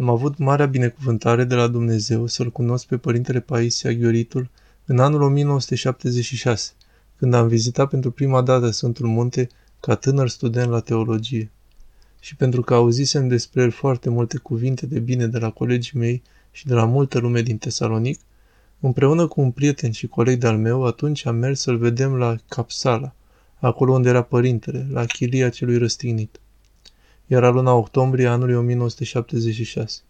Am avut marea binecuvântare de la Dumnezeu să-l cunosc pe Părintele Paisia Ghioritul în anul 1976, când am vizitat pentru prima dată Sfântul Munte ca tânăr student la teologie. Și pentru că auzisem despre el foarte multe cuvinte de bine de la colegii mei și de la multă lume din Tesalonic, împreună cu un prieten și coleg de-al meu, atunci am mers să-l vedem la Capsala, acolo unde era părintele, la chilia celui răstignit era luna octombrie anului 1976.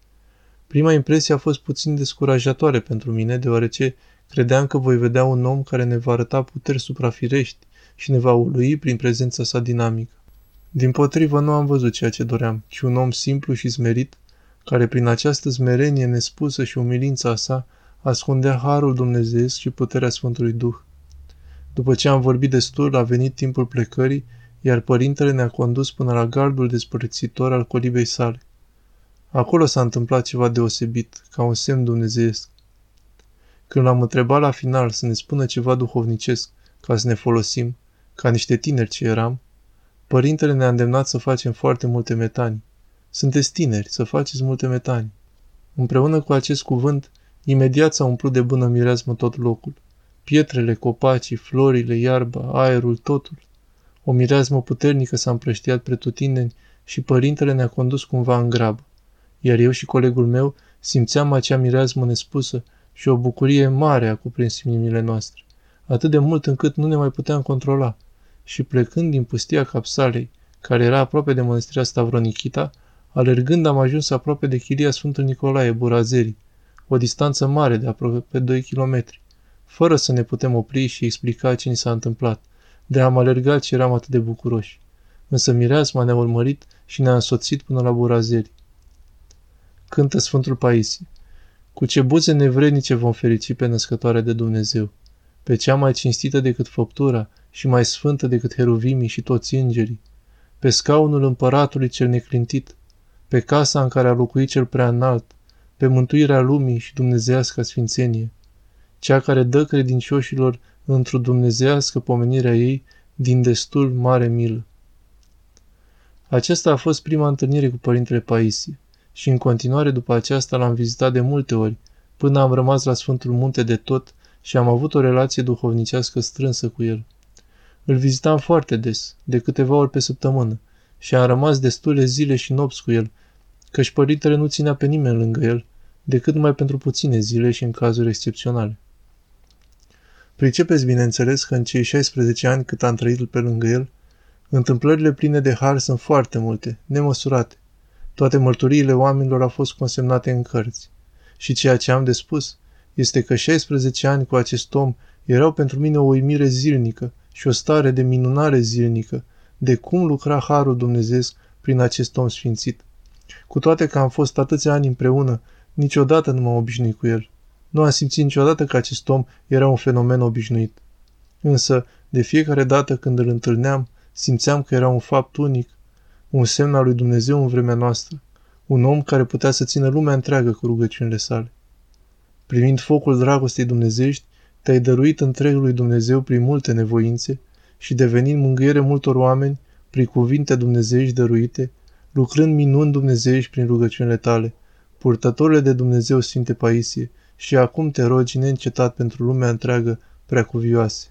Prima impresie a fost puțin descurajatoare pentru mine, deoarece credeam că voi vedea un om care ne va arăta puteri suprafirești și ne va ului prin prezența sa dinamică. Din potrivă nu am văzut ceea ce doream, ci un om simplu și smerit, care prin această smerenie nespusă și umilința sa ascundea harul Dumnezeu și puterea Sfântului Duh. După ce am vorbit destul, a venit timpul plecării iar părintele ne-a condus până la gardul despărțitor al colibei sale. Acolo s-a întâmplat ceva deosebit, ca un semn dumnezeiesc. Când l-am întrebat la final să ne spună ceva duhovnicesc, ca să ne folosim, ca niște tineri ce eram, părintele ne-a îndemnat să facem foarte multe metani. Sunteți tineri, să faceți multe metani. Împreună cu acest cuvânt, imediat s-a umplut de bună mireasmă tot locul. Pietrele, copacii, florile, iarba, aerul, totul. O mireazmă puternică s-a împrăștiat pretutindeni și părintele ne-a condus cumva în grabă. Iar eu și colegul meu simțeam acea mireazmă nespusă și o bucurie mare a cuprins inimile noastre, atât de mult încât nu ne mai puteam controla. Și plecând din pustia capsalei, care era aproape de mănăstirea Stavronichita, alergând am ajuns aproape de chilia Sfântul Nicolae Burazerii, o distanță mare de aproape 2 km, fără să ne putem opri și explica ce ni s-a întâmplat – de am alergat și eram atât de bucuroși. Însă mireasma ne-a urmărit și ne-a însoțit până la burazeri. Cântă Sfântul Paisie. Cu ce buze nevrednice vom ferici pe născătoarea de Dumnezeu, pe cea mai cinstită decât făptura și mai sfântă decât heruvimii și toți îngerii, pe scaunul împăratului cel neclintit, pe casa în care a locuit cel prea înalt, pe mântuirea lumii și dumnezească sfințenie, cea care dă credincioșilor într-o dumnezească pomenirea ei din destul mare milă. Aceasta a fost prima întâlnire cu părintele Paisie și în continuare după aceasta l-am vizitat de multe ori, până am rămas la Sfântul Munte de tot și am avut o relație duhovnicească strânsă cu el. Îl vizitam foarte des, de câteva ori pe săptămână, și am rămas destule zile și nopți cu el, căci părintele nu ținea pe nimeni lângă el, decât numai pentru puține zile și în cazuri excepționale. Pricepeți, bineînțeles, că în cei 16 ani cât am trăit pe lângă el, întâmplările pline de har sunt foarte multe, nemăsurate. Toate mărturiile oamenilor au fost consemnate în cărți. Și ceea ce am de spus este că 16 ani cu acest om erau pentru mine o uimire zilnică și o stare de minunare zilnică, de cum lucra Harul Dumnezeu prin acest om sfințit. Cu toate că am fost atâția ani împreună, niciodată nu m-am obișnuit cu el. Nu am simțit niciodată că acest om era un fenomen obișnuit. Însă, de fiecare dată când îl întâlneam, simțeam că era un fapt unic, un semn al lui Dumnezeu în vremea noastră, un om care putea să țină lumea întreagă cu rugăciunile sale. Primind focul dragostei dumnezești, te-ai dăruit întregului Dumnezeu prin multe nevoințe și devenind mângâiere multor oameni prin cuvinte dumnezeiești dăruite, lucrând minuni dumnezeiești prin rugăciunile tale, purtătorile de Dumnezeu Sfinte Paisie, și acum te rogi neîncetat pentru lumea întreagă preacuvioase.